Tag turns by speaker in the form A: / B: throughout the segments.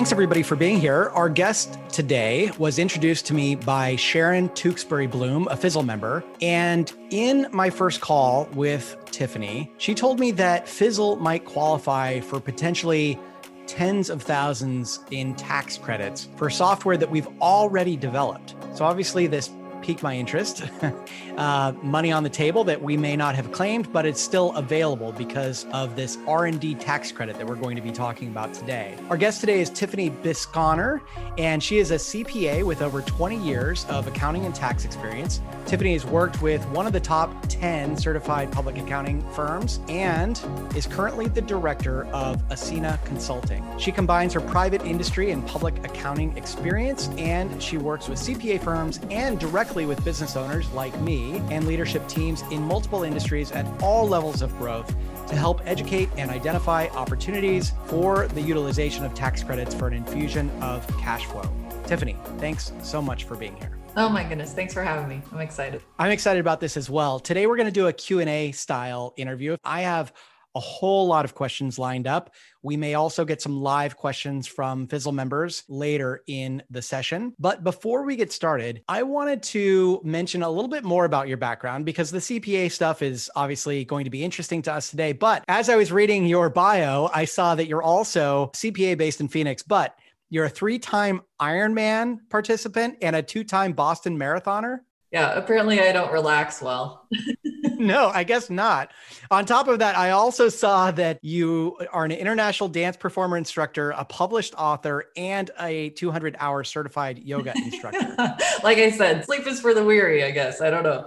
A: Thanks everybody for being here. Our guest today was introduced to me by Sharon Tewksbury Bloom, a Fizzle member. And in my first call with Tiffany, she told me that Fizzle might qualify for potentially tens of thousands in tax credits for software that we've already developed. So obviously this piqued my interest. uh, money on the table that we may not have claimed, but it's still available because of this R&D tax credit that we're going to be talking about today. Our guest today is Tiffany Bisconer, and she is a CPA with over 20 years of accounting and tax experience. Tiffany has worked with one of the top 10 certified public accounting firms and is currently the director of Acena Consulting. She combines her private industry and public accounting experience, and she works with CPA firms and directly with business owners like me and leadership teams in multiple industries at all levels of growth to help educate and identify opportunities for the utilization of tax credits for an infusion of cash flow. Tiffany, thanks so much for being here.
B: Oh my goodness, thanks for having me. I'm excited.
A: I'm excited about this as well. Today we're going to do a Q&A style interview. I have a whole lot of questions lined up. We may also get some live questions from Fizzle members later in the session. But before we get started, I wanted to mention a little bit more about your background because the CPA stuff is obviously going to be interesting to us today. But as I was reading your bio, I saw that you're also CPA based in Phoenix, but you're a three time Ironman participant and a two time Boston marathoner.
B: Yeah, apparently I don't relax well.
A: no, I guess not. On top of that, I also saw that you are an international dance performer instructor, a published author, and a 200 hour certified yoga instructor.
B: like I said, sleep is for the weary, I guess. I don't know.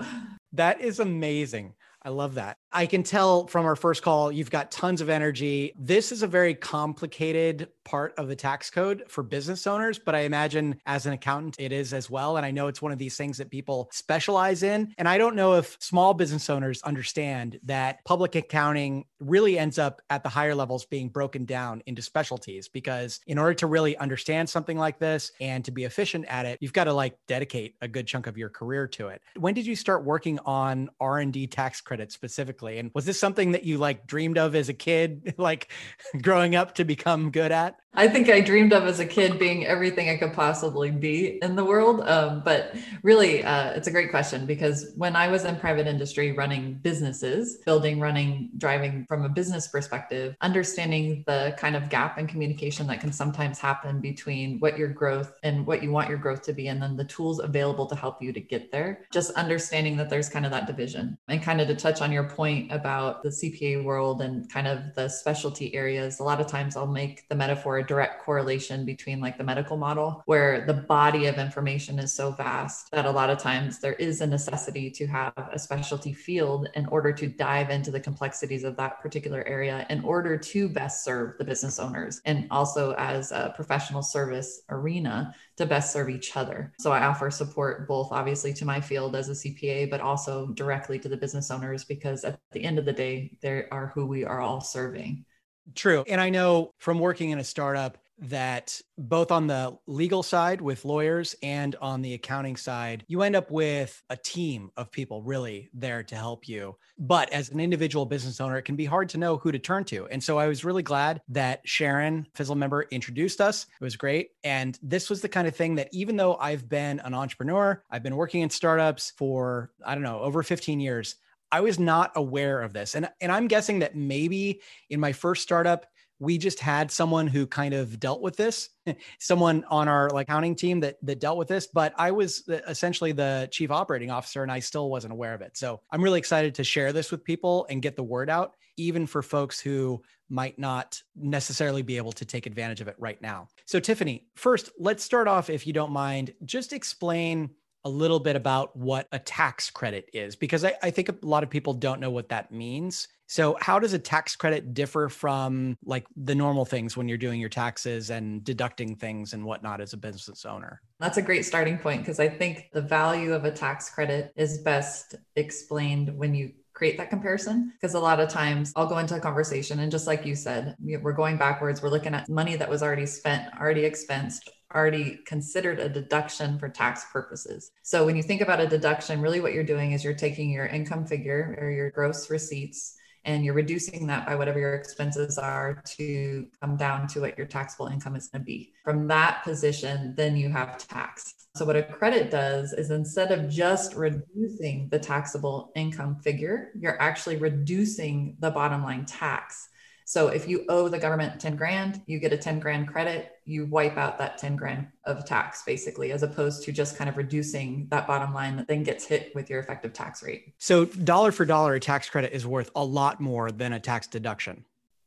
A: That is amazing. I love that. I can tell from our first call, you've got tons of energy. This is a very complicated part of the tax code for business owners, but I imagine as an accountant, it is as well. And I know it's one of these things that people specialize in. And I don't know if small business owners understand that public accounting really ends up at the higher levels being broken down into specialties because in order to really understand something like this and to be efficient at it, you've got to like dedicate a good chunk of your career to it. When did you start working on R&D tax credits specifically? And was this something that you like dreamed of as a kid, like growing up to become good at?
B: I think I dreamed of as a kid being everything I could possibly be in the world. Um, but really, uh, it's a great question because when I was in private industry running businesses, building, running, driving from a business perspective, understanding the kind of gap in communication that can sometimes happen between what your growth and what you want your growth to be, and then the tools available to help you to get there, just understanding that there's kind of that division. And kind of to touch on your point about the CPA world and kind of the specialty areas, a lot of times I'll make the metaphor direct correlation between like the medical model, where the body of information is so vast that a lot of times there is a necessity to have a specialty field in order to dive into the complexities of that particular area in order to best serve the business owners and also as a professional service arena to best serve each other. So I offer support both obviously to my field as a CPA, but also directly to the business owners because at the end of the day, they are who we are all serving.
A: True. And I know from working in a startup that both on the legal side with lawyers and on the accounting side, you end up with a team of people really there to help you. But as an individual business owner, it can be hard to know who to turn to. And so I was really glad that Sharon, Fizzle member, introduced us. It was great. And this was the kind of thing that even though I've been an entrepreneur, I've been working in startups for, I don't know, over 15 years, I was not aware of this. And, and I'm guessing that maybe in my first startup, we just had someone who kind of dealt with this, someone on our like accounting team that that dealt with this. But I was essentially the chief operating officer, and I still wasn't aware of it. So I'm really excited to share this with people and get the word out, even for folks who might not necessarily be able to take advantage of it right now. So Tiffany, first, let's start off, if you don't mind, just explain a little bit about what a tax credit is, because I, I, think a lot of people don't know what that means. So, how does a tax credit differ from like the normal things when you're doing your taxes and deducting things and whatnot as a business owner?
B: That's a great starting point because I think the value of a tax credit is best explained when you create that comparison because a lot of times I'll go into a conversation and just like you said, we're going backwards. We're looking at money that was already spent, already expensed, already considered a deduction for tax purposes. So when you think about a deduction, really what you're doing is you're taking your income figure or your gross receipts and you're reducing that by whatever your expenses are to come down to what your taxable income is going to be. From that position, then you have tax. So, what a credit does is instead of just reducing the taxable income figure, you're actually reducing the bottom line tax. So if you owe the government 10 grand, you get a 10 grand credit, you wipe out that 10 grand of tax basically, as opposed to just kind of reducing that bottom line that then gets hit with your effective tax rate.
A: So dollar for dollar, a tax credit is worth a lot more than a tax deduction.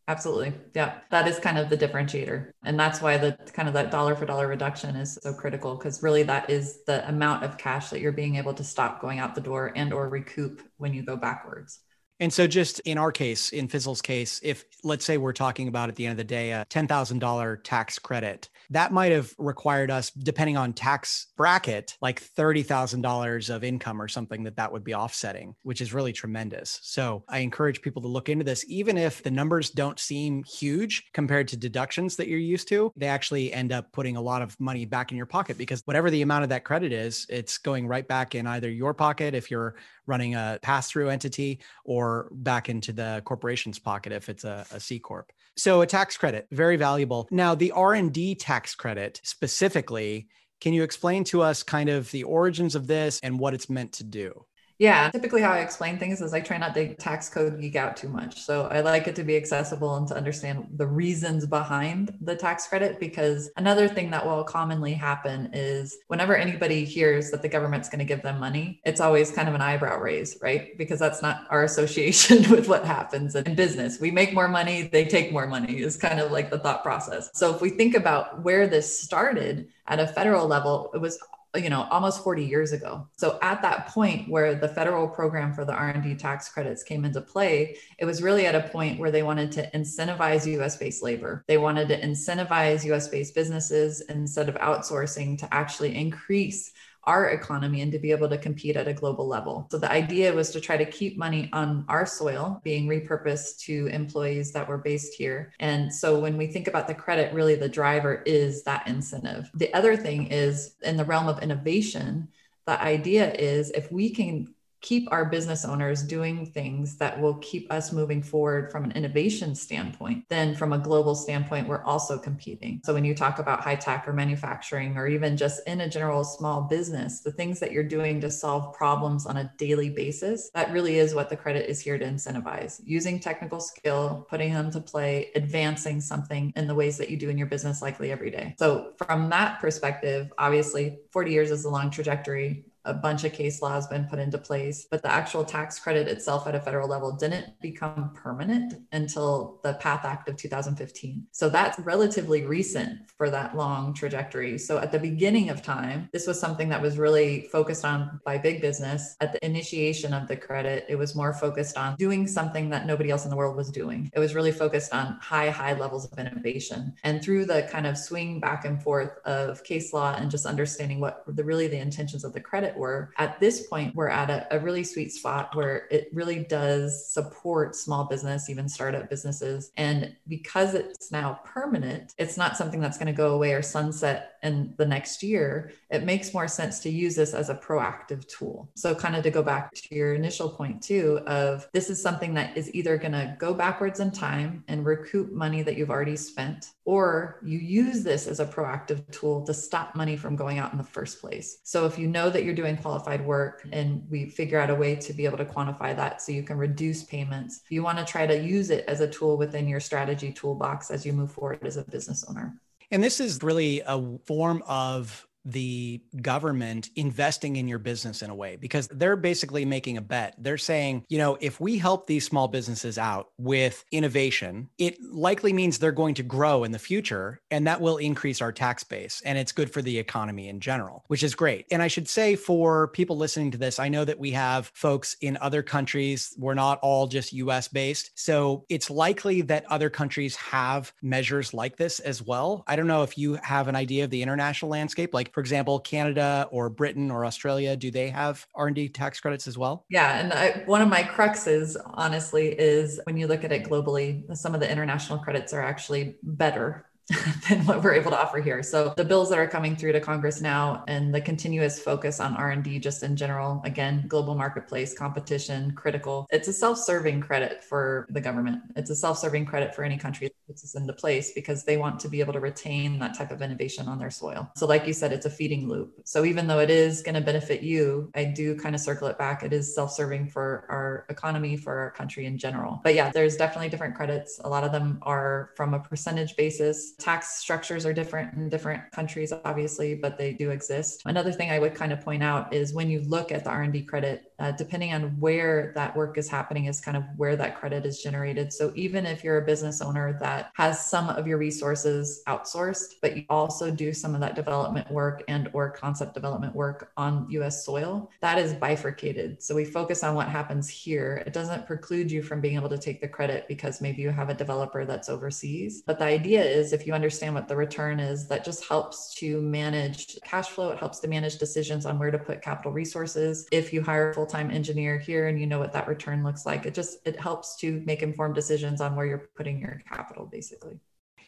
B: Absolutely. Yeah. That is kind of the differentiator. And that's why the kind of that dollar for dollar reduction is so critical because really that is the amount of cash that you're being able to stop going out the door and or recoup when you go backwards.
A: And so, just in our case, in Fizzle's case, if let's say we're talking about at the end of the day a $10,000 tax credit, that might have required us, depending on tax bracket, like $30,000 of income or something that that would be offsetting, which is really tremendous. So, I encourage people to look into this, even if the numbers don't seem huge compared to deductions that you're used to, they actually end up putting a lot of money back in your pocket because whatever the amount of that credit is, it's going right back in either your pocket if you're running a pass through entity or back into the corporation's pocket if it's a, a C corp. So a tax credit, very valuable. Now the R&D tax credit specifically, can you explain to us kind of the origins of this and what it's meant to do?
B: Yeah, typically how I explain things is I try not to tax code geek out too much. So I like it to be accessible and to understand the reasons behind the tax credit because another thing that will commonly happen is whenever anybody hears that the government's going to give them money, it's always kind of an eyebrow raise, right? Because that's not our association with what happens in business. We make more money, they take more money is kind of like the thought process. So if we think about where this started, at a federal level, it was you know almost 40 years ago. So at that point where the federal program for the r&d tax credits came into play it was really at a point where they wanted to incentivize us based labor. They wanted to incentivize us based businesses instead of outsourcing to actually increase our economy and to be able to compete at a global level. So the idea was to try to keep money on our soil being repurposed to employees that were based here. And so when we think about the credit, really the driver is that incentive. The other thing is in the realm of innovation, the idea is if we can keep our business owners doing things that will keep us moving forward from an innovation standpoint, then from a global standpoint, we're also competing. So when you talk about high tech or manufacturing, or even just in a general small business, the things that you're doing to solve problems on a daily basis, that really is what the credit is here to incentivize. Using technical skill, putting them to play, advancing something in the ways that you do in your business likely every day. So from that perspective, obviously 40 years is a long trajectory a bunch of case law has been put into place, but the actual tax credit itself at a federal level didn't become permanent until the PATH Act of 2015. So that's relatively recent for that long trajectory. So at the beginning of time, this was something that was really focused on by big business. At the initiation of the credit, it was more focused on doing something that nobody else in the world was doing. It was really focused on high, high levels of innovation. And through the kind of swing back and forth of case law and just understanding what the really the intentions of the credit were at this point we're at a, a, really sweet spot where it really does support small business even startup businesses. And because it's now permanent it's not something that's going to go away or sunset in the next year it makes more sense to use this as a proactive tool so kind of to go back to your initial point too of this is something that is either going to go backwards in time and recoup money that you've already spent or you use this as a proactive tool to stop money from going out in the first place so if you know that you're doing doing qualified work and we figure out a way to be able to quantify that so you can reduce payments. You want to try to use it as a tool within your strategy toolbox as you move forward as a business owner.
A: And this is really a form of the government investing in your business in a way because they're basically making a bet. They're saying, you know, if we help these small businesses out with innovation, it likely means they're going to grow in the future and that will increase our tax base and it's good for the economy in general, which is great. And I should say for people listening to this, I know that we have folks in other countries. We're not all just US based. So it's likely that other countries have measures like this as well. I don't know if you have an idea of the international landscape like for example, Canada or Britain or Australia, do they have R&D tax credits as well?
B: Yeah, and I, one of my cruxes, honestly, is when you look at it globally, some of the international credits are actually better than what we're able to offer here. So the bills that are coming through to Congress now and the continuous focus on R&D just in general, again, global marketplace, competition, critical. It's a self-serving credit for the government. It's a self-serving credit for any country that puts this into place because they want to be able to retain that type of innovation on their soil. So like you said, it's a feeding loop. So even though it is going to benefit you, I do kind of circle it back. It is self-serving for our economy, for our country in general. But yeah, there's definitely different credits. A lot of them are from a percentage basis tax structures are different in different countries obviously but they do exist. Another thing i would kind of point out is when you look at the r&d credit uh, depending on where that work is happening is kind of where that credit is generated so even if you're a business owner that has some of your resources outsourced but you also do some of that development work and or concept development work on us soil that is bifurcated so we focus on what happens here it doesn't preclude you from being able to take the credit because maybe you have a developer that's overseas but the idea is if you understand what the return is, that just helps to manage cash flow. It helps to manage decisions on where to put capital resources. If you hire a full-time engineer here and you know what that return looks like, it just it helps to make informed decisions on where you're putting your capital basically.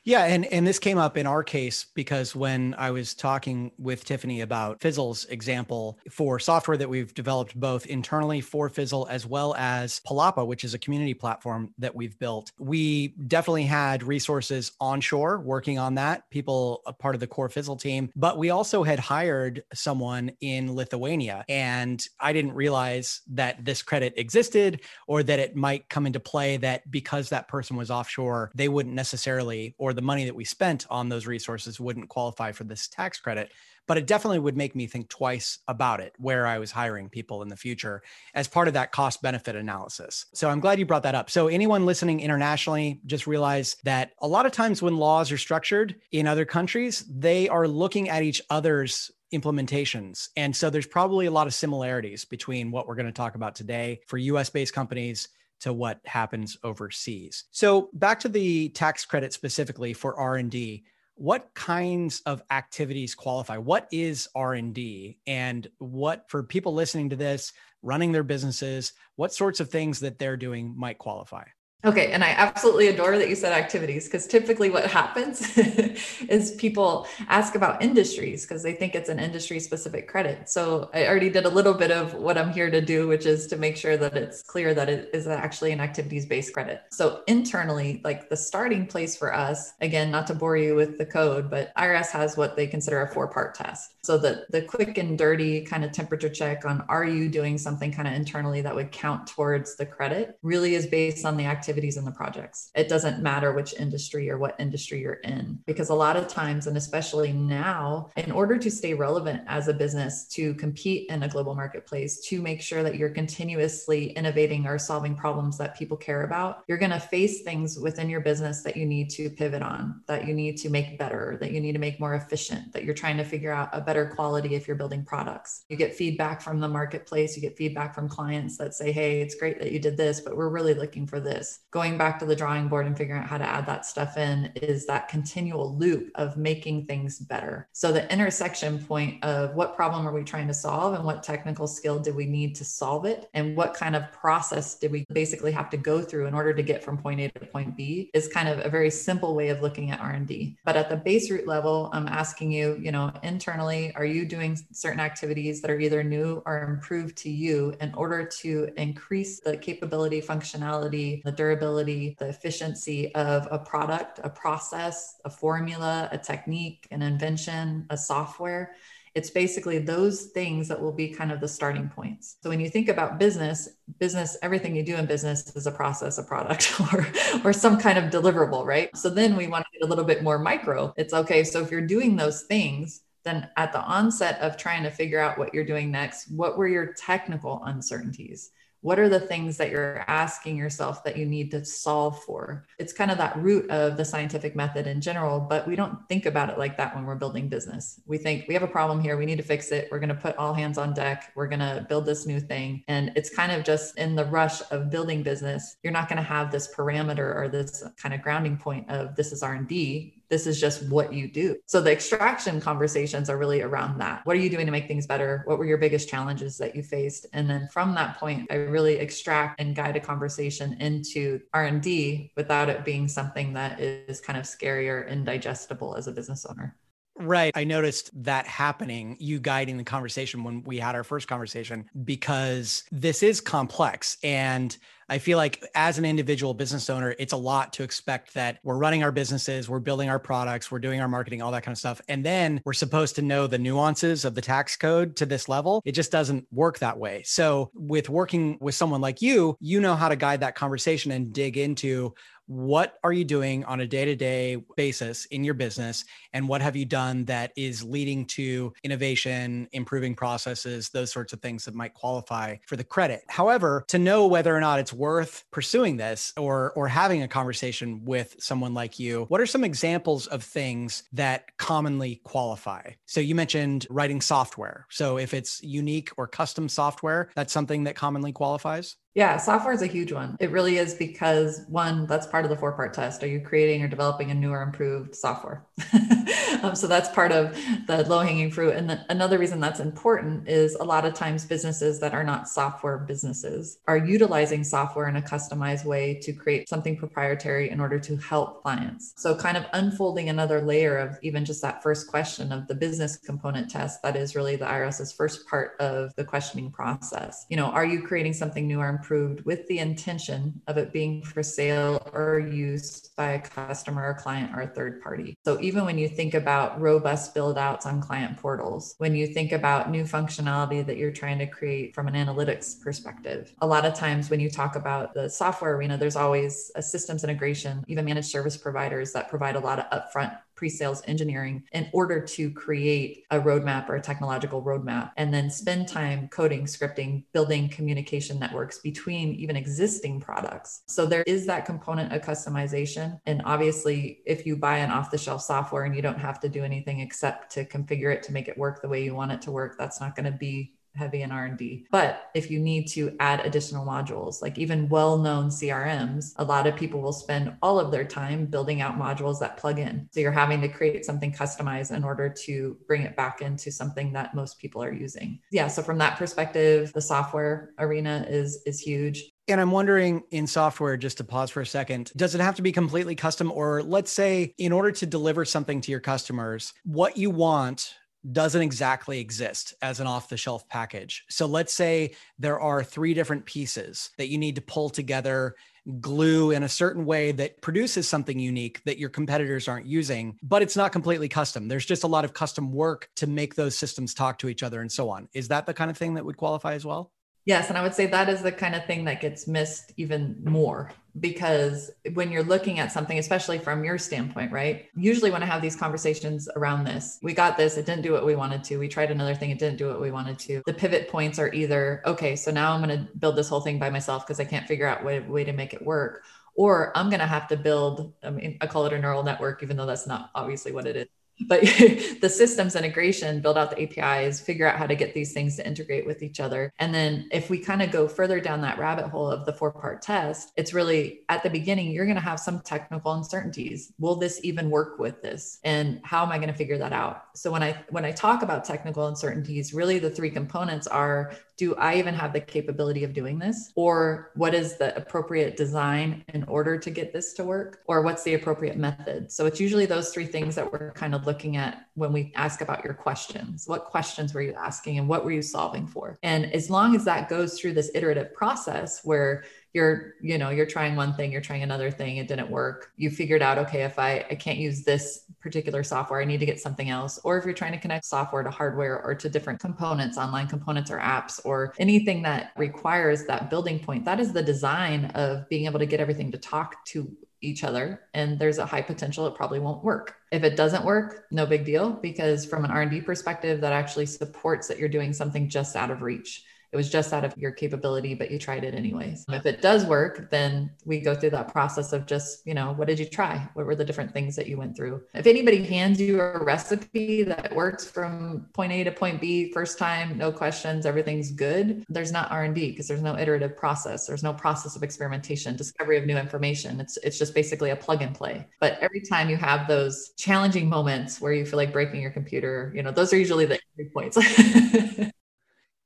A: Yeah, and and this came up in our case because when I was talking with Tiffany about Fizzle's example for software that we've developed both internally for Fizzle as well as Palapa, which is a community platform that we've built, we definitely had resources onshore working on that, people a part of the core Fizzle team, but we also had hired someone in Lithuania, and I didn't realize that this credit existed or that it might come into play that because that person was offshore, they wouldn't necessarily or the money that we spent on those resources wouldn't qualify for this tax credit. But it definitely would make me think twice about it where I was hiring people in the future as part of that cost benefit analysis. So I'm glad you brought that up. So, anyone listening internationally, just realize that a lot of times when laws are structured in other countries, they are looking at each other's implementations. And so there's probably a lot of similarities between what we're going to talk about today for US based companies to what happens overseas. So back to the tax credit specifically for R&D, what kinds of activities qualify? What is R&D and what for people listening to this, running their businesses, what sorts of things that they're doing might qualify?
B: Okay. And I absolutely adore that you said activities because typically what happens is people ask about industries because they think it's an industry specific credit. So I already did a little bit of what I'm here to do, which is to make sure that it's clear that it is actually an activities based credit. So internally, like the starting place for us, again, not to bore you with the code, but IRS has what they consider a four part test. So the, the quick and dirty kind of temperature check on are you doing something kind of internally that would count towards the credit really is based on the activity activities in the projects. It doesn't matter which industry or what industry you're in, because a lot of times, and especially now, in order to stay relevant as a business, to compete in a global marketplace, to make sure that you're continuously innovating or solving problems that people care about, you're going to face things within your business that you need to pivot on, that you need to make better, that you need to make more efficient, that you're trying to figure out a better quality if you're building products. You get feedback from the marketplace, you get feedback from clients that say, hey, it's great that you did this, but we're really looking for this going back to the drawing board and figuring out how to add that stuff in is that continual loop of making things better. So the intersection point of what problem are we trying to solve and what technical skill do we need to solve it and what kind of process did we basically have to go through in order to get from point A to point B is kind of a very simple way of looking at R&D. But at the base root level, I'm asking you, you know, internally, are you doing certain activities that are either new or improved to you in order to increase the capability, functionality, the durability, the efficiency of a product, a process, a formula, a technique, an invention, a software. It's basically those things that will be kind of the starting points. So when you think about business, business, everything you do in business is a process, a product, or, or some kind of deliverable, right? So then we want to get a little bit more micro. It's okay. So if you're doing those things, then at the onset of trying to figure out what you're doing next, what were your technical uncertainties? What are the things that you're asking yourself that you need to solve for? It's kind of that root of the scientific method in general but we don't think about it like that when we're building business. We think we have a problem here. We need to fix it. We're going to put all hands on deck. We're going to build this new thing. And it's kind of just in the rush of building business you're not going to have this parameter or this kind of grounding point of this is r&d This is just what you do. So the extraction conversations are really around that. What are you doing to make things better? What were your biggest challenges that you faced? And then from that point, I really extract and guide a conversation into R&D without it being something that is kind of scary or indigestible as a business owner.
A: Right. I noticed that happening, you guiding the conversation when we had our first conversation, because this is complex. And I feel like as an individual business owner, it's a lot to expect that we're running our businesses, we're building our products, we're doing our marketing, all that kind of stuff. And then we're supposed to know the nuances of the tax code to this level. It just doesn't work that way. So, with working with someone like you, you know how to guide that conversation and dig into what are you doing on a day-to-day basis in your business and what have you done that is leading to innovation improving processes those sorts of things that might qualify for the credit? However to know whether or not it's worth pursuing this or or having a conversation with someone like you what are some examples of things that commonly qualify? So you mentioned writing software. So if it's unique or custom software that's something that commonly qualifies
B: yeah, software is a huge one. It really is because one, that's part of the four part test. Are you creating or developing a new or improved software? um, so that's part of the low hanging fruit. And the, another reason that's important is a lot of times businesses that are not software businesses are utilizing software in a customized way to create something proprietary in order to help clients. So, kind of unfolding another layer of even just that first question of the business component test, that is really the IRS's first part of the questioning process. You know, are you creating something new or improved? with the intention of it being for sale or use by a customer or client or a third party. So even when you think about robust build outs on client portals, when you think about new functionality that you're trying to create from an analytics perspective, a lot of times when you talk about the software arena, there's always a systems integration, even managed service providers that provide a lot of upfront pre-sales engineering in order to create a roadmap or a technological roadmap and then spend time coding scripting building communication networks between even existing products. So there is that component of customization. And obviously if you buy an off-the-shelf software and you don't have to do anything except to configure it to make it work the way you want it to work that's not going to be heavy in R&D. But if you need to add additional modules, like even well-known CRMs, a lot of people will spend all of their time building out modules that plug in. So you're having to create something customized in order to bring it back into something that most people are using. Yeah, so from that perspective, the software arena is is huge.
A: And I'm wondering in software, just to pause for a second, does it have to be completely custom? Or let's say, in order to deliver something to your customers, what you want doesn't exactly exist as an off the shelf package. So let's say there are three different pieces that you need to pull together, glue in a certain way that produces something unique that your competitors aren't using, but it's not completely custom. There's just a lot of custom work to make those systems talk to each other and so on. Is that the kind of thing that would qualify as well?
B: Yes, and I would say that is the kind of thing that gets missed even more because when you're looking at something, especially from your standpoint, right? Usually, when I have these conversations around this, we got this, it didn't do what we wanted to. We tried another thing, it didn't do what we wanted to. The pivot points are either, okay, so now I'm going to build this whole thing by myself because I can't figure out way, way to make it work. Or I'm going to have to build, I mean, I call it a neural network, even though that's not obviously what it is but the systems integration build out the apis figure out how to get these things to integrate with each other. And then if we kind of go further down that rabbit hole of the four part test it's really at the beginning you're going to have some technical uncertainties. Will this even work with this? And how am i going to figure that out? So when i when i talk about technical uncertainties really the three components are do I even have the capability of doing this? Or what is the appropriate design in order to get this to work? Or what's the appropriate method? So it's usually those three things that we're kind of looking at when we ask about your questions. What questions were you asking and what were you solving for? And as long as that goes through this iterative process where you're you know you're trying one thing you're trying another thing it didn't work. You figured out okay if i i can't use this particular software i need to get something else. Or if you're trying to connect software to hardware or to different components online components or apps or anything that requires that building point that is the design of being able to get everything to talk to each other. And there's a high potential it probably won't work. If it doesn't work no big deal because from an r&d perspective that actually supports that you're doing something just out of reach it was just out of your capability, but you tried it anyways. If it does work, then we go through that process of just, you know, what did you try? What were the different things that you went through? If anybody hands you a recipe that works from point A to point B first time, no questions, everything's good, there's not R&D because there's no iterative process. There's no process of experimentation, discovery of new information. It's it's just basically a plug and play. But every time you have those challenging moments where you feel like breaking your computer, you know, those are usually the points.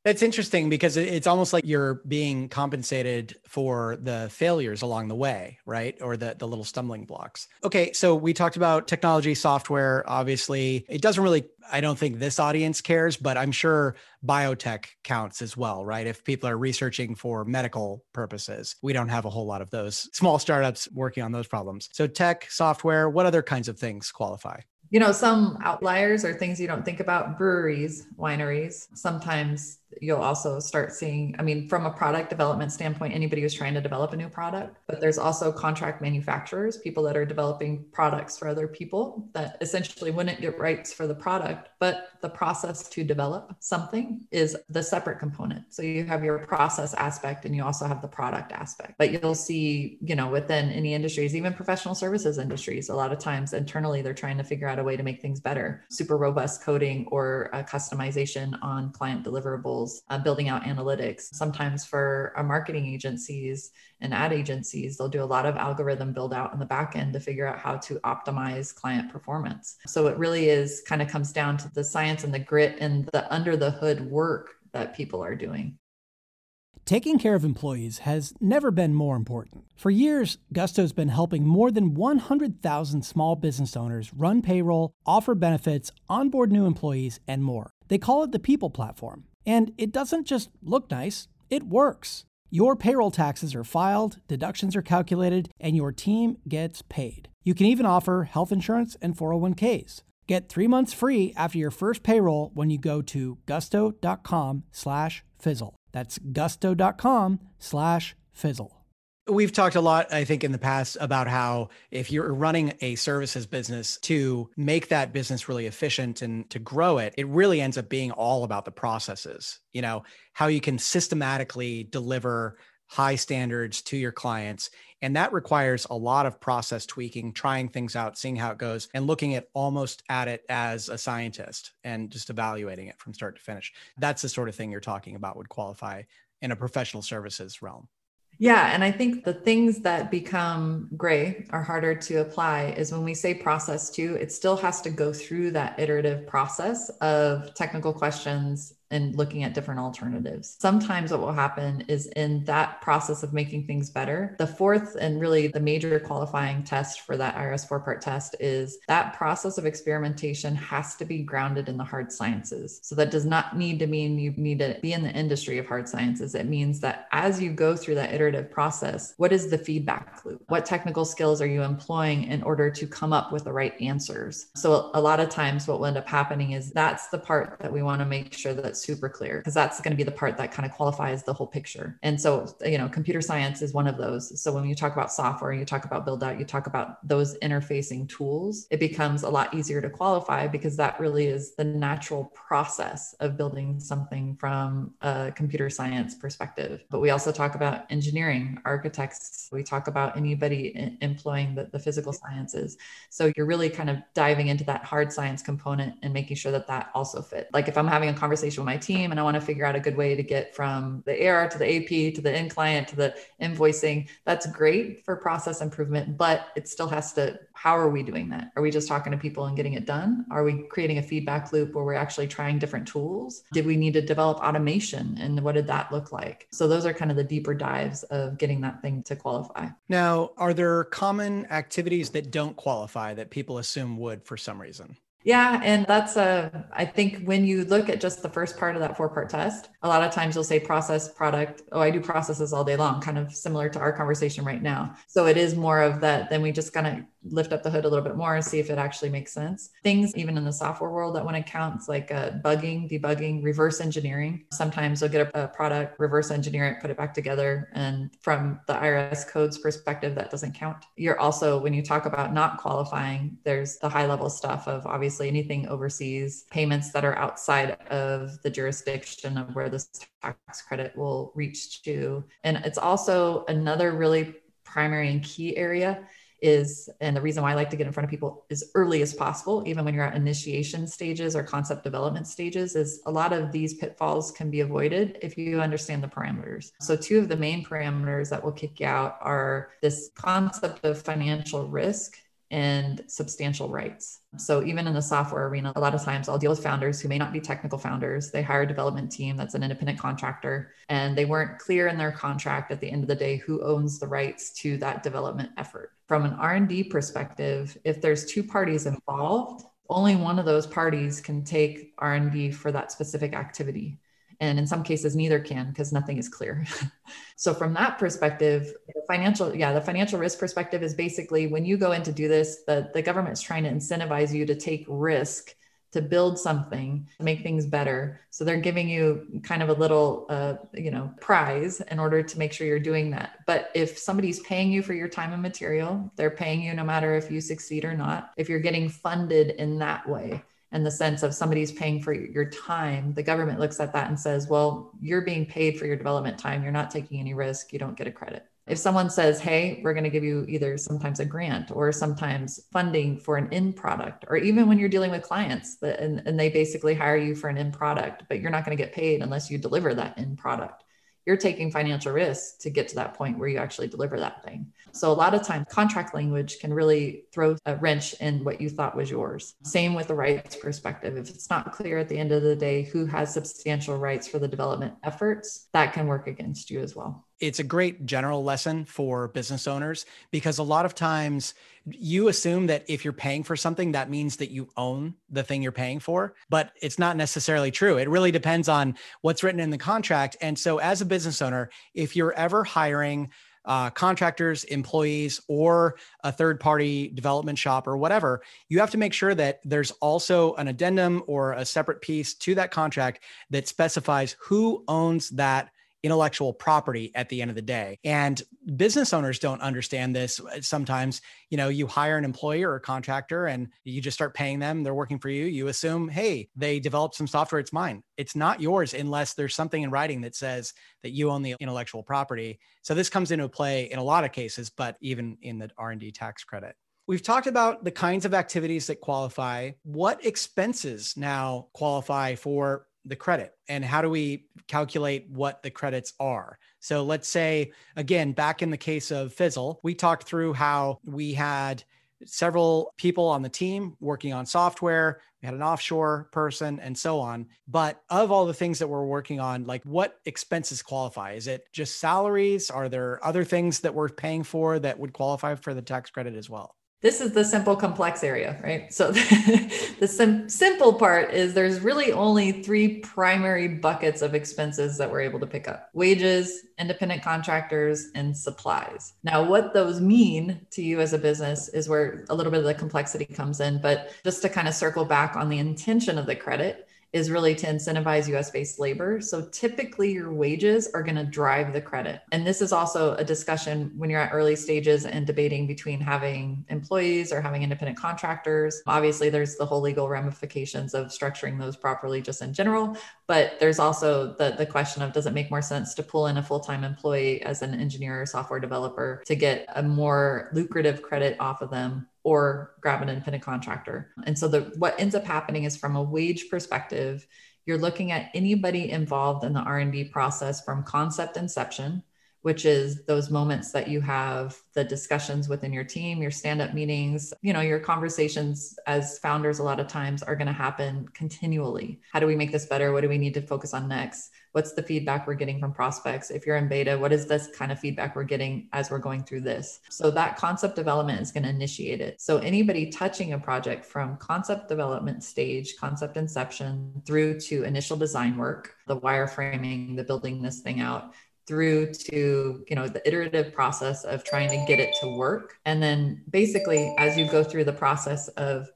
A: That's interesting because it's almost like you're being compensated for the failures along the way, right? Or the, the little stumbling blocks. Okay, so we talked about technology, software. Obviously, it doesn't really, I don't think this audience cares, but I'm sure biotech counts as well, right? If people are researching for medical purposes, we don't have a whole lot of those small startups working on those problems. So, tech, software, what other kinds of things qualify?
B: You know, some outliers or things you don't think about breweries, wineries. Sometimes you'll also start seeing, I mean, from a product development standpoint, anybody who's trying to develop a new product, but there's also contract manufacturers, people that are developing products for other people that essentially wouldn't get rights for the product, but the process to develop something is the separate component. So you have your process aspect and you also have the product aspect. But you'll see, you know, within any industries, even professional services industries, a lot of times internally they're trying to figure out a way to make things better, super robust coding or customization on client deliverables uh, building out analytics. Sometimes for our marketing agencies and ad agencies, they'll do a lot of algorithm build out in the back end to figure out how to optimize client performance. So it really is kind of comes down to the science and the grit and the under the hood work that people are doing.
C: Taking care of employees has never been more important. For years, Gusto's been helping more than 100,000 small business owners run payroll, offer benefits, onboard new employees, and more. They call it the People Platform. And it doesn't just look nice, it works. Your payroll taxes are filed, deductions are calculated, and your team gets paid. You can even offer health insurance and 401ks. Get three months free after your first payroll when you go to gusto.com slash fizzle. That's gusto.com slash fizzle.
A: We've talked a lot, I think, in the past about how if you're running a services business to make that business really efficient and to grow it, it really ends up being all about the processes, you know, how you can systematically deliver high standards to your clients. And that requires a lot of process tweaking, trying things out, seeing how it goes, and looking at almost at it as a scientist and just evaluating it from start to finish. That's the sort of thing you're talking about would qualify in a professional services realm.
B: Yeah. And I think the things that become gray are harder to apply is when we say process two, it still has to go through that iterative process of technical questions and looking at different alternatives. Sometimes what will happen is in that process of making things better, the fourth and really the major qualifying test for that IRS four part test is that process of experimentation has to be grounded in the hard sciences. So that does not need to mean you need to be in the industry of hard sciences. It means that as you go through that iterative process, what is the feedback loop? What technical skills are you employing in order to come up with the right answers? So a lot of times what will end up happening is that's the part that we want to make sure that super clear because that's going to be the part that kind of qualifies the whole picture. And so, you know, computer science is one of those. So when you talk about software, you talk about build out, you talk about those interfacing tools, it becomes a lot easier to qualify because that really is the natural process of building something from a computer science perspective. But we also talk about engineering, architects, we talk about anybody employing the, the physical sciences. So you're really kind of diving into that hard science component and making sure that that also fit. Like if I'm having a conversation with my team and I want to figure out a good way to get from the AR to the AP to the end client to the invoicing. That's great for process improvement, but it still has to. How are we doing that? Are we just talking to people and getting it done? Are we creating a feedback loop where we're actually trying different tools? Did we need to develop automation and what did that look like? So, those are kind of the deeper dives of getting that thing to qualify.
A: Now, are there common activities that don't qualify that people assume would for some reason?
B: Yeah. And that's a, I think when you look at just the first part of that four part test, a lot of times you'll say process, product. Oh, I do processes all day long, kind of similar to our conversation right now. So it is more of that. Then we just kind of lift up the hood a little bit more and see if it actually makes sense. Things even in the software world that want to count, like uh, bugging, debugging, reverse engineering. Sometimes they'll get a, a product, reverse engineer it, put it back together. And from the IRS codes perspective, that doesn't count. You're also, when you talk about not qualifying, there's the high level stuff of obviously anything overseas, payments that are outside of the jurisdiction of where this tax credit will reach to. And it's also another really primary and key area is and the reason why I like to get in front of people as early as possible, even when you're at initiation stages or concept development stages, is a lot of these pitfalls can be avoided if you understand the parameters. So, two of the main parameters that will kick you out are this concept of financial risk and substantial rights. So even in the software arena, a lot of times I'll deal with founders who may not be technical founders. They hire a development team that's an independent contractor and they weren't clear in their contract at the end of the day who owns the rights to that development effort. From an R&D perspective, if there's two parties involved, only one of those parties can take R&D for that specific activity and in some cases neither can because nothing is clear. So from that perspective the financial yeah the financial risk perspective is basically when you go in to do this the, the government is trying to incentivize you to take risk to build something to make things better. So they're giving you kind of a little uh, you know prize in order to make sure you're doing that. But if somebody's paying you for your time and material they're paying you no matter if you succeed or not if you're getting funded in that way and the sense of somebody's paying for your time, the government looks at that and says, well, you're being paid for your development time. You're not taking any risk. You don't get a credit. If someone says, hey, we're going to give you either sometimes a grant or sometimes funding for an end product, or even when you're dealing with clients and, and they basically hire you for an end product, but you're not going to get paid unless you deliver that end product you're taking financial risk to get to that point where you actually deliver that thing. So a lot of times contract language can really throw a wrench in what you thought was yours. Same with the rights perspective. If it's not clear at the end of the day who has substantial rights for the development efforts, that can work against you as well
A: it's a great general lesson for business owners because a lot of times you assume that if you're paying for something, that means that you own the thing you're paying for, but it's not necessarily true. It really depends on what's written in the contract. And so, as a business owner, if you're ever hiring uh, contractors, employees, or a third party development shop or whatever, you have to make sure that there's also an addendum or a separate piece to that contract that specifies who owns that intellectual property at the end of the day. And business owners don't understand this. Sometimes, you know, you hire an employee or a contractor and you just start paying them, they're working for you. You assume, hey, they developed some software, it's mine. It's not yours unless there's something in writing that says that you own the intellectual property. So this comes into play in a lot of cases, but even in the R&D tax credit. We've talked about the kinds of activities that qualify. What expenses now qualify for the credit and how do we calculate what the credits are. So let's say again back in the case of fizzle we talked through how we had several people on the team working on software. We had an offshore person and so on. But of all the things that we're working on like what expenses qualify? Is it just salaries? Are there other things that we're paying for that would qualify for the tax credit as well
B: this is the simple complex area, right? So the sim- simple part is there's really only three primary buckets of expenses that we're able to pick up wages, independent contractors, and supplies. Now, what those mean to you as a business is where a little bit of the complexity comes in. But just to kind of circle back on the intention of the credit, is really to incentivize US based labor. So typically your wages are going to drive the credit. And this is also a discussion when you're at early stages and debating between having employees or having independent contractors. Obviously, there's the whole legal ramifications of structuring those properly just in general. But there's also the, the question of does it make more sense to pull in a full time employee as an engineer or software developer to get a more lucrative credit off of them or grab an independent contractor. And so the what ends up happening is from a wage perspective, you're looking at anybody involved in the R&D process from concept inception, which is those moments that you have the discussions within your team, your stand-up meetings, you know, your conversations as founders a lot of times are going to happen continually. How do we make this better? What do we need to focus on next? What's the feedback we're getting from prospects? If you're in beta what is this kind of feedback we're getting as we're going through this? So that concept development is going to initiate it. So anybody touching a project from concept development stage concept inception through to initial design work the wireframing the building this thing out through to you know the iterative process of trying to get it to work. And then basically as you go through the process of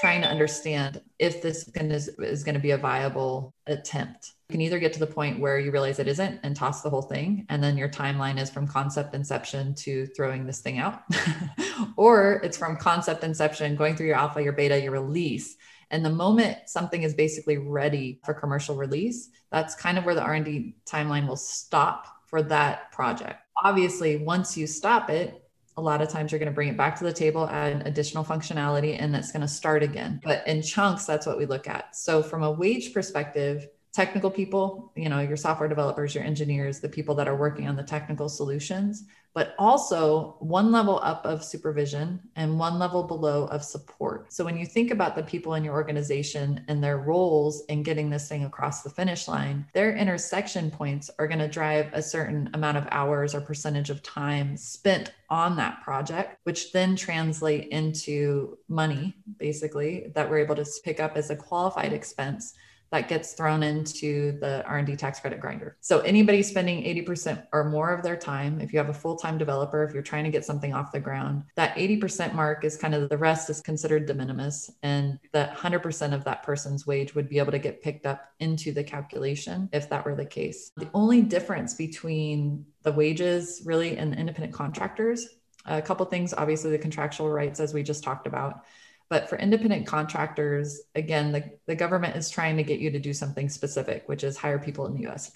B: trying to understand if this is going to be a viable attempt. Can either get to the point where you realize it isn't and toss the whole thing, and then your timeline is from concept inception to throwing this thing out, or it's from concept inception, going through your alpha, your beta, your release. And the moment something is basically ready for commercial release, that's kind of where the R&D timeline will stop for that project. Obviously, once you stop it, a lot of times you're going to bring it back to the table, add additional functionality, and that's going to start again. But in chunks, that's what we look at. So from a wage perspective, technical people, you know, your software developers, your engineers, the people that are working on the technical solutions, but also one level up of supervision and one level below of support. So when you think about the people in your organization and their roles in getting this thing across the finish line, their intersection points are going to drive a certain amount of hours or percentage of time spent on that project, which then translate into money, basically, that we're able to pick up as a qualified expense that gets thrown into the R&D tax credit grinder. So anybody spending 80% or more of their time, if you have a full-time developer, if you're trying to get something off the ground, that 80% mark is kind of the rest is considered de minimis and that 100% of that person's wage would be able to get picked up into the calculation if that were the case. The only difference between the wages really and independent contractors, a couple things, obviously the contractual rights as we just talked about but for independent contractors, again, the, the government is trying to get you to do something specific, which is hire people in the US.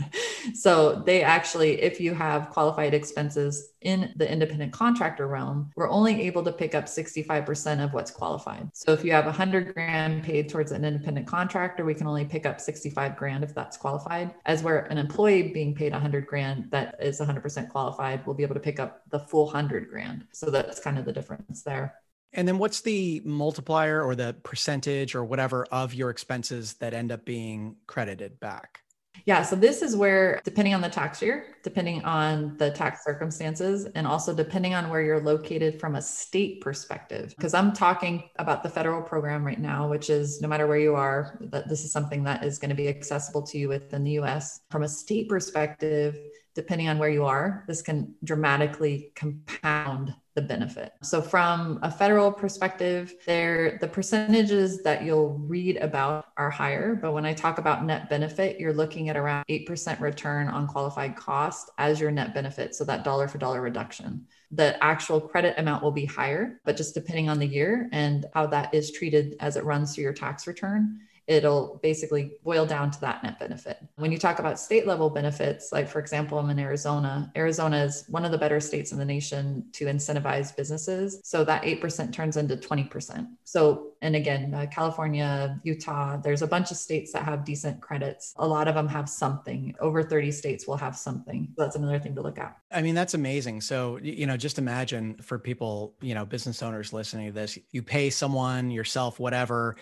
B: so they actually, if you have qualified expenses in the independent contractor realm, we're only able to pick up 65% of what's qualified. So if you have 100 grand paid towards an independent contractor, we can only pick up 65 grand if that's qualified. As where an employee being paid 100 grand that is 100% qualified will be able to pick up the full 100 grand. So that's kind of the difference there.
A: And then what's the multiplier or the percentage or whatever of your expenses that end up being credited back?
B: Yeah, so this is where, depending on the tax year, depending on the tax circumstances, and also depending on where you're located from a state perspective, because I'm talking about the federal program right now, which is no matter where you are, that this is something that is going to be accessible to you within the US. From a state perspective, depending on where you are, this can dramatically compound the benefit. So from a federal perspective, there the percentages that you'll read about are higher, but when I talk about net benefit, you're looking at around 8% return on qualified cost as your net benefit, so that dollar for dollar reduction. The actual credit amount will be higher, but just depending on the year and how that is treated as it runs through your tax return, it'll basically boil down to that net benefit. When you talk about state level benefits, like for example, I'm in Arizona, Arizona is one of the better states in the nation to incentivize businesses. So that 8% turns into 20%. So, and again, uh, California, Utah, there's a bunch of states that have decent credits. A lot of them have something. Over 30 states will have something. So that's another thing to look at.
A: I mean, that's amazing. So, you know, just imagine for people, you know, business owners listening to this, you pay someone, yourself, whatever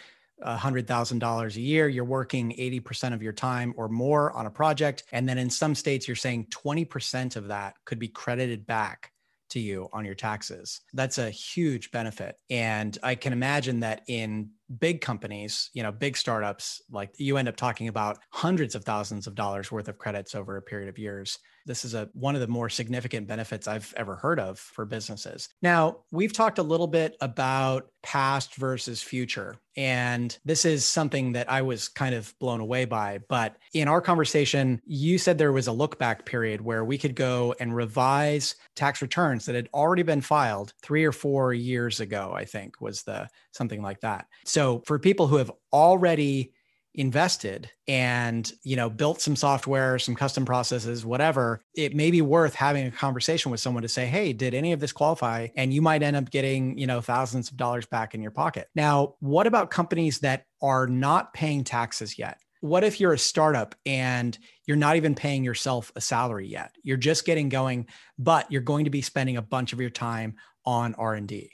A: $100,000 a year, you're working 80% of your time or more on a project. And then in some states, you're saying 20% of that could be credited back to you on your taxes. That's a huge benefit. And I can imagine that in big companies, you know, big startups, like you end up talking about hundreds of thousands of dollars worth of credits over a period of years. This is a one of the more significant benefits I've ever heard of for businesses. Now, we've talked a little bit about past versus future, and this is something that I was kind of blown away by, but in our conversation, you said there was a look back period where we could go and revise tax returns that had already been filed 3 or 4 years ago, I think was the something like that. So, for people who have already invested and you know built some software some custom processes whatever it may be worth having a conversation with someone to say hey did any of this qualify? And you might end up getting you know thousands of dollars back in your pocket. Now what about companies that are not paying taxes yet? What if you're a startup and you're not even paying yourself a salary yet? You're just getting going but you're going to be spending a bunch of your time on r&d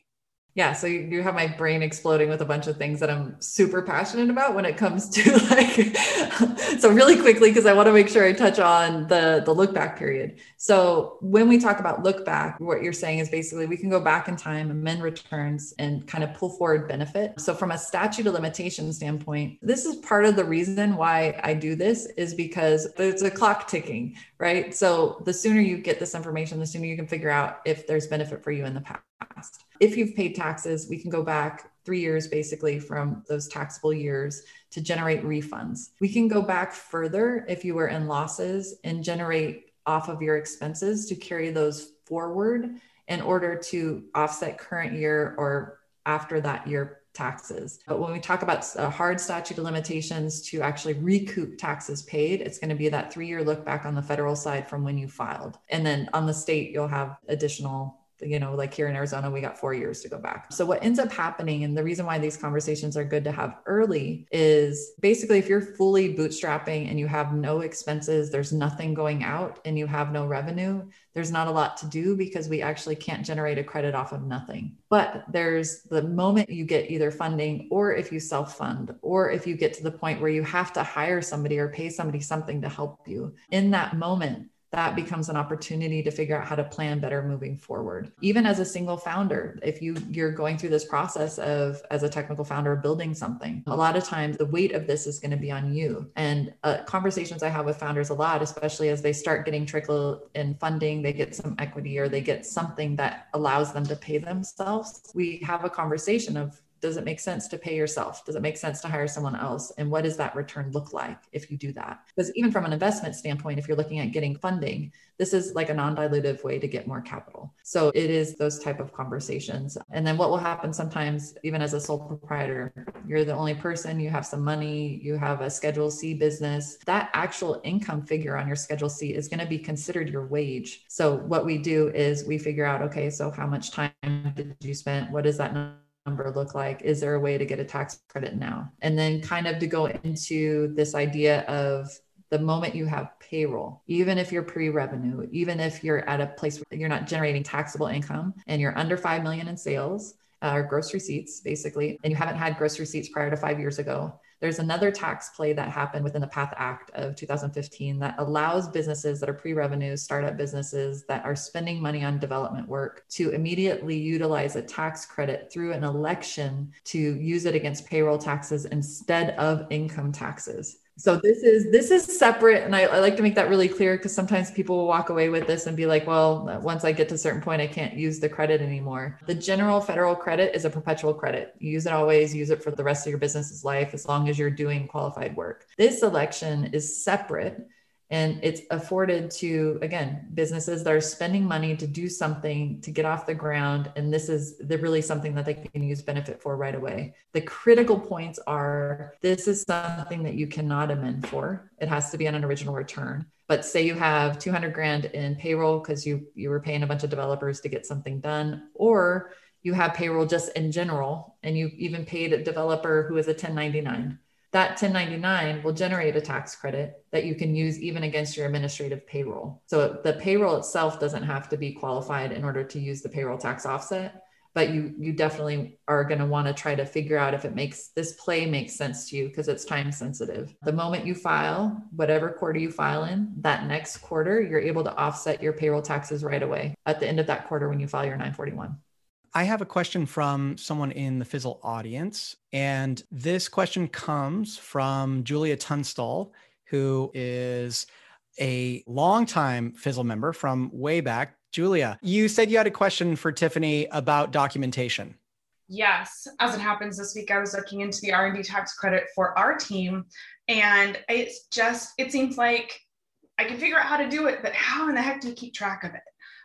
B: Yeah, so you have my brain exploding with a bunch of things that I'm super passionate about when it comes to like so really quickly because I want to make sure I touch on the the look back period. So when we talk about look back, what you're saying is basically we can go back in time, amend returns and kind of pull forward benefit. So from a statute of limitation standpoint, this is part of the reason why I do this is because there's a clock ticking, right? So the sooner you get this information, the sooner you can figure out if there's benefit for you in the past. If you've paid taxes, we can go back three years basically from those taxable years to generate refunds. We can go back further if you were in losses and generate off of your expenses to carry those forward in order to offset current year or after that year taxes. But when we talk about a uh, hard statute of limitations to actually recoup taxes paid, it's going to be that three year look back on the federal side from when you filed. And then on the state, you'll have additional you know, like here in Arizona, we got four years to go back. So, what ends up happening, and the reason why these conversations are good to have early is basically if you're fully bootstrapping and you have no expenses, there's nothing going out, and you have no revenue, there's not a lot to do because we actually can't generate a credit off of nothing. But there's the moment you get either funding or if you self fund, or if you get to the point where you have to hire somebody or pay somebody something to help you in that moment that becomes an opportunity to figure out how to plan better moving forward. Even as a single founder if you you're going through this process of as a technical founder building something a lot of times the weight of this is going to be on you. And uh, conversations i have with founders a lot especially as they start getting trickle in funding they get some equity or they get something that allows them to pay themselves. We have a conversation of does it make sense to pay yourself? Does it make sense to hire someone else? And what does that return look like if you do that? Because even from an investment standpoint, if you're looking at getting funding, this is like a non-dilutive way to get more capital. So it is those type of conversations. And then what will happen sometimes, even as a sole proprietor, you're the only person, you have some money, you have a Schedule C business. That actual income figure on your Schedule C is going to be considered your wage. So what we do is we figure out, okay, so how much time did you spend? What is that number? look like? Is there a way to get a tax credit now? And then kind of to go into this idea of the moment you have payroll, even if you're pre-revenue, even if you're at a place where you're not generating taxable income and you're under 5 million in sales, uh, or gross receipts basically, and you haven't had gross receipts prior to five years ago, there's another tax play that happened within the PATH Act of 2015 that allows businesses that are pre revenue, startup businesses that are spending money on development work to immediately utilize a tax credit through an election to use it against payroll taxes instead of income taxes so this is this is separate and I, I like to make that really clear because sometimes people will walk away with this and be like well once i get to a certain point i can't use the credit anymore. The general federal credit is a perpetual credit. You use it always use it for the rest of your business's life as long as you're doing qualified work. This election is separate and it's afforded to again businesses that are spending money to do something to get off the ground. And this is the, really something that they can use benefit for right away. The critical points are this is something that you cannot amend for. It has to be on an original return. But say you have 200 grand in payroll because you you were paying a bunch of developers to get something done. Or you have payroll just in general and you even paid a developer who is a 1099 that 1099 will generate a tax credit that you can use even against your administrative payroll. So the payroll itself doesn't have to be qualified in order to use the payroll tax offset, but you you definitely are going to want to try to figure out if it makes this play makes sense to you because it's time sensitive. The moment you file, whatever quarter you file in, that next quarter you're able to offset your payroll taxes right away at the end of that quarter when you file your 941.
A: I have a question from someone in the Fizzle audience. And this question comes from Julia Tunstall, who is a longtime Fizzle member from way back. Julia, you said you had a question for Tiffany about documentation.
D: Yes, as it happens this week, I was looking into the R&D tax credit for our team, and it's just it seems like I can figure out how to do it, but how in the heck do you keep track of it,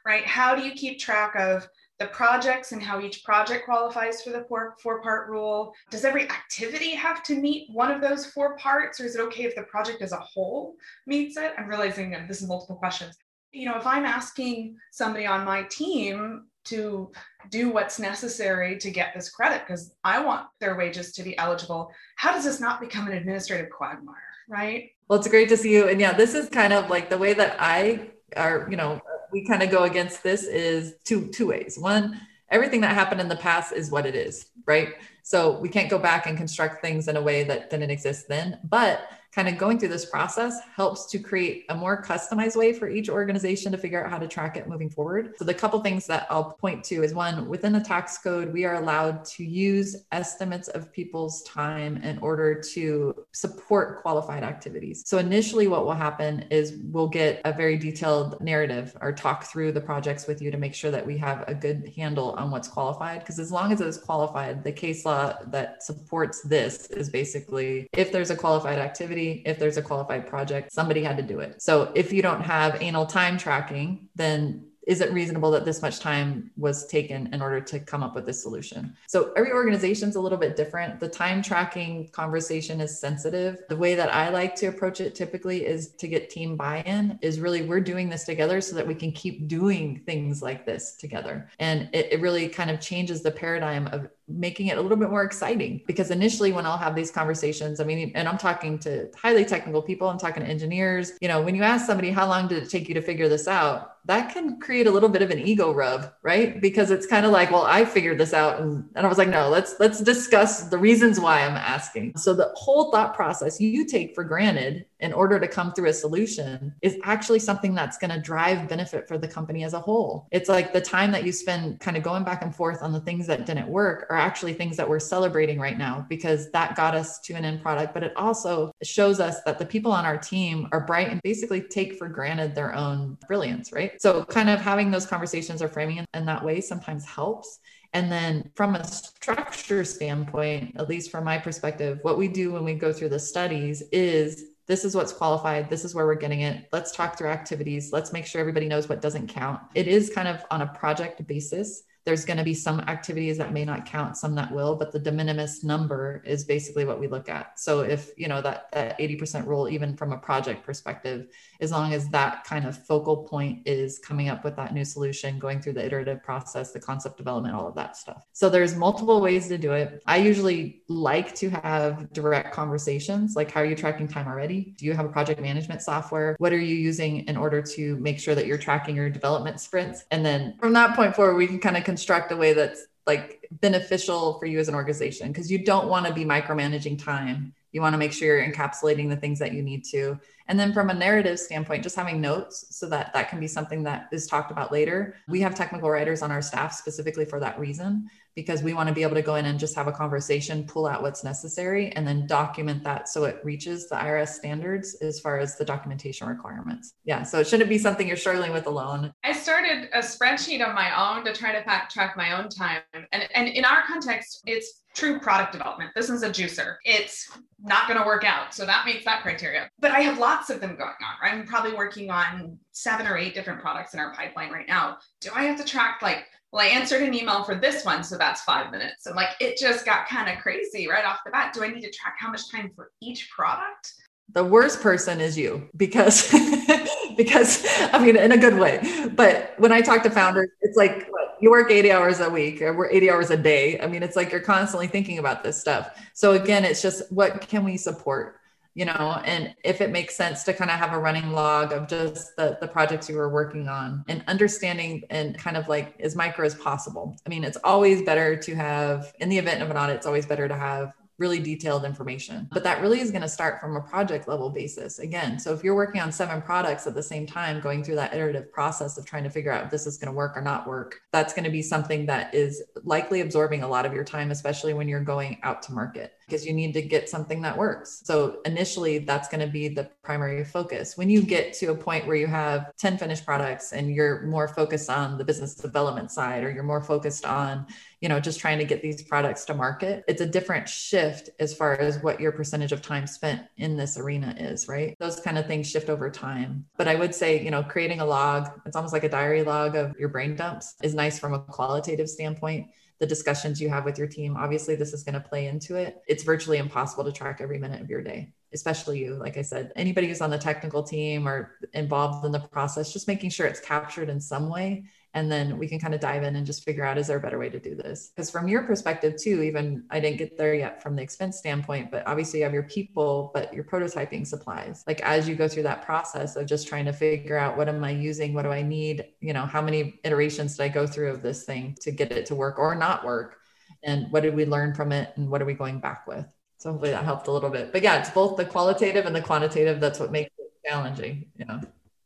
D: right? How do you keep track of the projects and how each project qualifies for the four, four part rule. Does every activity have to meet one of those four parts, or is it okay if the project as a whole meets it? I'm realizing that this is multiple questions. You know, if I'm asking somebody on my team to do what's necessary to get this credit because I want their wages to be eligible, how does this not become an administrative quagmire, right?
B: Well, it's great to see you. And yeah, this is kind of like the way that I are, you know, we kind of go against this is two two ways. One, everything that happened in the past is what it is, right? So we can't go back and construct things in a way that didn't exist then. But kind of going through this process helps to create a more customized way for each organization to figure out how to track it moving forward. So the couple things that I'll point to is one, within the tax code, we are allowed to use estimates of people's time in order to support qualified activities. So initially what will happen is we'll get a very detailed narrative or talk through the projects with you to make sure that we have a good handle on what's qualified. Because as long as it's qualified, the case law that supports this is basically if there's a qualified activity, if there's a qualified project, somebody had to do it. So if you don't have anal time tracking, then is it reasonable that this much time was taken in order to come up with this solution? So every organization is a little bit different. The time tracking conversation is sensitive. The way that I like to approach it typically is to get team buy-in is really we're doing this together so that we can keep doing things like this together. And it, it really kind of changes the paradigm of making it a little bit more exciting because initially when I'll have these conversations, I mean, and I'm talking to highly technical people, I'm talking to engineers, you know, when you ask somebody, how long did it take you to figure this out? That can create a little bit of an ego rub, right? Because it's kind of like, well, I figured this out. And, and I was like, no, let's, let's discuss the reasons why I'm asking. So the whole thought process you take for granted in order to come through a solution is actually something that's going to drive benefit for the company as a whole. It's like the time that you spend kind of going back and forth on the things that didn't work are actually things that we're celebrating right now because that got us to an end product. But it also shows us that the people on our team are bright and basically take for granted their own brilliance, right? So, kind of having those conversations or framing in, in that way sometimes helps. And then from a structure standpoint, at least from my perspective, what we do when we go through the studies is this is what's qualified this is where we're getting it let's talk through activities let's make sure everybody knows what doesn't count. It is kind of on a project basis there's going to be some activities that may not count some that will but the de minimis number is basically what we look at. So if you know that, that 80% rule even from a project perspective as long as that kind of focal point is coming up with that new solution going through the iterative process the concept development all of that stuff. So there's multiple ways to do it. I usually like to have direct conversations like how are you tracking time already? Do you have a project management software? What are you using in order to make sure that you're tracking your development sprints? And then from that point forward we can kind of construct a way that's like beneficial for you as an organization because you don't want to be micromanaging time. You want to make sure you're encapsulating the things that you need to. And then from a narrative standpoint, just having notes so that that can be something that is talked about later. We have technical writers on our staff specifically for that reason because we want to be able to go in and just have a conversation, pull out what's necessary, and then document that so it reaches the IRS standards as far as the documentation requirements. Yeah, so it shouldn't be something you're struggling with alone.
D: I started a spreadsheet on my own to try to fact track my own time. And, and in our context, it's true product development. This is a juicer. It's not going to work out. So that meets that criteria. But I have lots of them going on. I'm probably working on seven or eight different products in our pipeline right now. Do I have to track like well, I answered an email for this one, so that's five minutes. And like it just got kind of crazy right off the bat. Do I need to track how much time for each product?
B: The worst person is you because because I mean in a good way. But when I talk to founders, it's like you work 80 hours a week or we're 80 hours a day. I mean, it's like you're constantly thinking about this stuff. So again, it's just what can we support? you know and if it makes sense to kind of have a running log of just the, the projects you were working on and understanding and kind of like as micro as possible i mean it's always better to have in the event of an audit it's always better to have really detailed information. But that really is going to start from a project level basis again. So if you're working on seven products at the same time, going through that iterative process of trying to figure out if this is going to work or not work, that's going to be something that is likely absorbing a lot of your time, especially when you're going out to market because you need to get something that works. So initially, that's going to be the primary focus. When you get to a point where you have 10 finished products and you're more focused on the business development side or you're more focused on you know just trying to get these products to market it's a different shift as far as what your percentage of time spent in this arena is right those kind of things shift over time but i would say you know creating a log it's almost like a diary log of your brain dumps is nice from a qualitative standpoint the discussions you have with your team. Obviously, this is going to play into it. It's virtually impossible to track every minute of your day, especially you. Like I said, anybody who's on the technical team or involved in the process, just making sure it's captured in some way and then we can kind of dive in and just figure out is there a better way to do this? Because from your perspective too even i didn't get there yet from the expense standpoint but obviously you have your people but your prototyping supplies. Like as you go through that process of just trying to figure out what am i using? What do i need? You know how many iterations did i go through of this thing to get it to work or not work? And what did we learn from it? And what are we going back with? So hopefully that helped a little bit. But yeah it's both the qualitative and the quantitative that's what makes it challenging yeah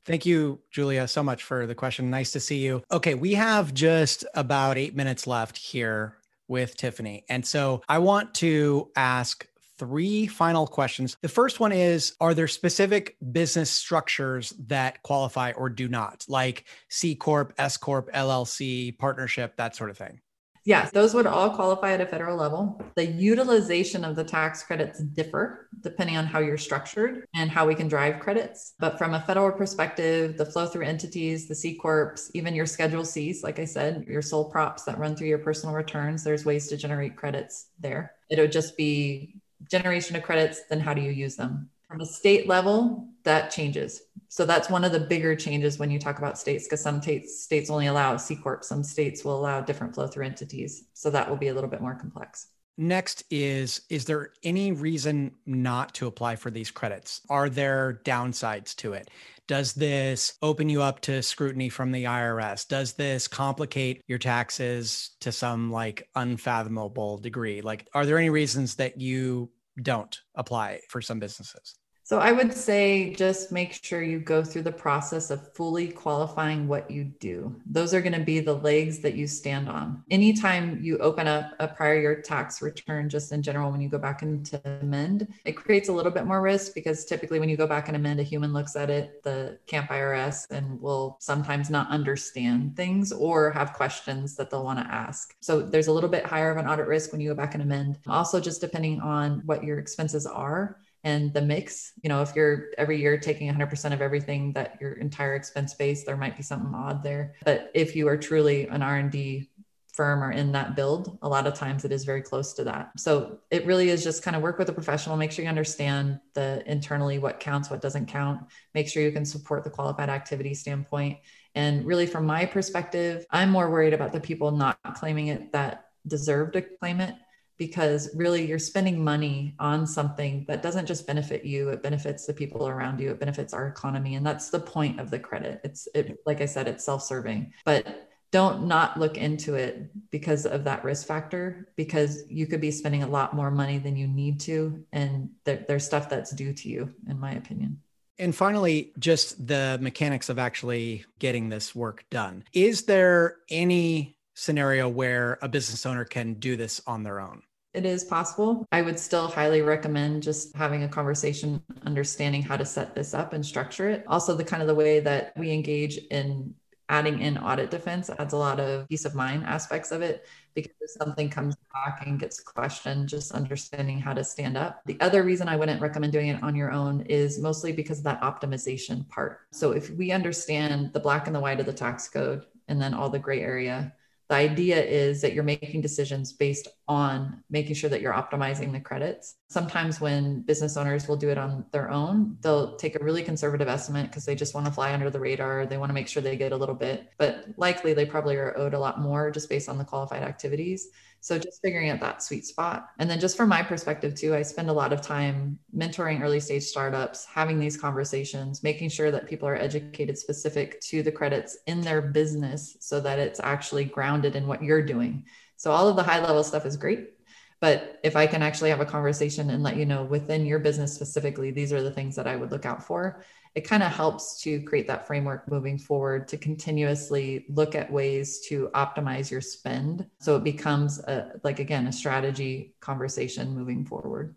A: Thank you, Julia, so much for the question. Nice to see you. Okay, we have just about eight minutes left here with Tiffany. And so I want to ask three final questions. The first one is Are there specific business structures that qualify or do not, like C Corp, S Corp, LLC, partnership, that sort of thing?
B: Yes, those would all qualify at a federal level. The utilization of the tax credits differ depending on how you're structured and how we can drive credits. But from a federal perspective, the flow through entities, the C Corps, even your Schedule Cs, like I said, your sole props that run through your personal returns, there's ways to generate credits there. It would just be generation of credits, then how do you use them? From a state level, that changes. So that's one of the bigger changes when you talk about states, because some states states only allow C corp, some states will allow different flow through entities. So that will be a little bit more complex.
A: Next is Is there any reason not to apply for these credits? Are there downsides to it? Does this open you up to scrutiny from the IRS? Does this complicate your taxes to some like unfathomable degree? Like, are there any reasons that you don't apply for some businesses?
B: So I would say just make sure you go through the process of fully qualifying what you do. Those are going to be the legs that you stand on. Anytime you open up a prior year tax return, just in general, when you go back into amend, it creates a little bit more risk because typically when you go back and amend, a human looks at it, the camp IRS, and will sometimes not understand things or have questions that they'll want to ask. So there's a little bit higher of an audit risk when you go back and amend. Also, just depending on what your expenses are and the mix you know if you're every year taking 100% of everything that your entire expense base there might be something odd there. But if you are truly an r&d firm or in that build a lot of times it is very close to that. So it really is just kind of work with a professional make sure you understand the internally what counts what doesn't count. Make sure you can support the qualified activity standpoint. And really from my perspective i'm more worried about the people not claiming it that deserve to claim it because really you're spending money on something that doesn't just benefit you it benefits the people around you it benefits our economy and that's the point of the credit. It's it like i said it's self-serving. But don't not look into it because of that risk factor because you could be spending a lot more money than you need to and there, there's stuff that's due to you in my opinion.
A: And finally, just the mechanics of actually getting this work done. Is there any scenario where a business owner can do this on their own?
B: It is possible. I would still highly recommend just having a conversation, understanding how to set this up and structure it. Also, the kind of the way that we engage in adding in audit defense adds a lot of peace of mind aspects of it because if something comes back and gets questioned, just understanding how to stand up. The other reason I wouldn't recommend doing it on your own is mostly because of that optimization part. So if we understand the black and the white of the tax code and then all the gray area, the idea is that you're making decisions based on making sure that you're optimizing the credits. Sometimes when business owners will do it on their own, they'll take a really conservative estimate because they just want to fly under the radar. They want to make sure they get a little bit, but likely they probably are owed a lot more just based on the qualified activities. So just figuring out that sweet spot. And then just from my perspective too, I spend a lot of time mentoring early stage startups, having these conversations, making sure that people are educated specific to the credits in their business so that it's actually grounded in what you're doing. So all of the high level stuff is great. But if I can actually have a conversation and let you know within your business specifically, these are the things that I would look out for, it kind of helps to create that framework moving forward to continuously look at ways to optimize your spend. So it becomes a, like, again, a strategy conversation moving forward.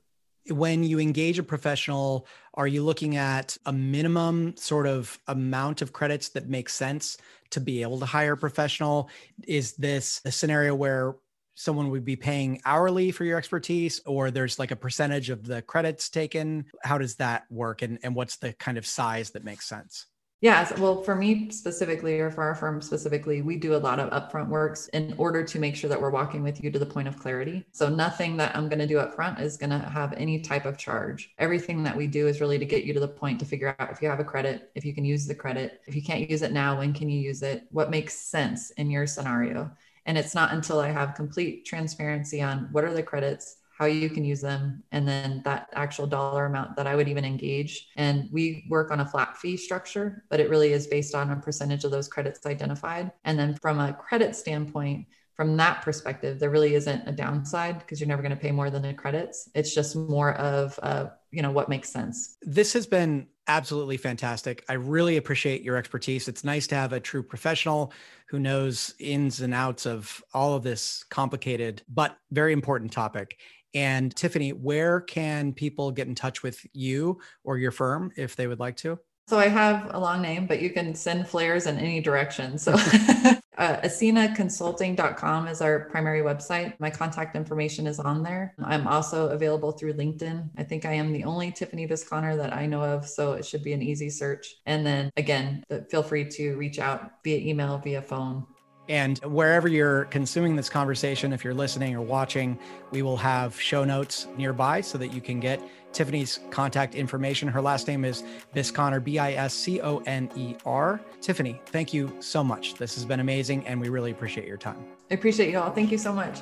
A: When you engage a professional, are you looking at a minimum sort of amount of credits that makes sense to be able to hire a professional? Is this a scenario where someone would be paying hourly for your expertise or there's like a percentage of the credits taken how does that work and, and what's the kind of size that makes sense
B: Yeah, well, for me specifically, or for our firm specifically, we do a lot of upfront works in order to make sure that we're walking with you to the point of clarity. So, nothing that I'm going to do up front is going to have any type of charge. Everything that we do is really to get you to the point to figure out if you have a credit, if you can use the credit, if you can't use it now, when can you use it, what makes sense in your scenario. And it's not until I have complete transparency on what are the credits, how you can use them, and then that actual dollar amount that I would even engage. And we work on a flat fee structure, but it really is based on a percentage of those credits identified. And then from a credit standpoint, from that perspective, there really isn't a downside because you're never going to pay more than the credits. It's just more of, uh, you know, what makes sense.
A: This has been absolutely fantastic. I really appreciate your expertise. It's nice to have a true professional who knows ins and outs of all of this complicated but very important topic. And Tiffany, where can people get in touch with you or your firm if they would like to?
B: So I have a long name, but you can send flares in any direction. So uh, acenaconsulting.com is our primary website. My contact information is on there. I'm also available through LinkedIn. I think I am the only Tiffany Bisconer that I know of, so it should be an easy search. And then again, feel free to reach out via email, via phone.
A: And wherever you're consuming this conversation, if you're listening or watching, we will have show notes nearby so that you can get Tiffany's contact information. Her last name is Bisconer, B I S C O N E R. Tiffany, thank you so much. This has been amazing, and we really appreciate your time.
B: I appreciate you all. Thank you so much.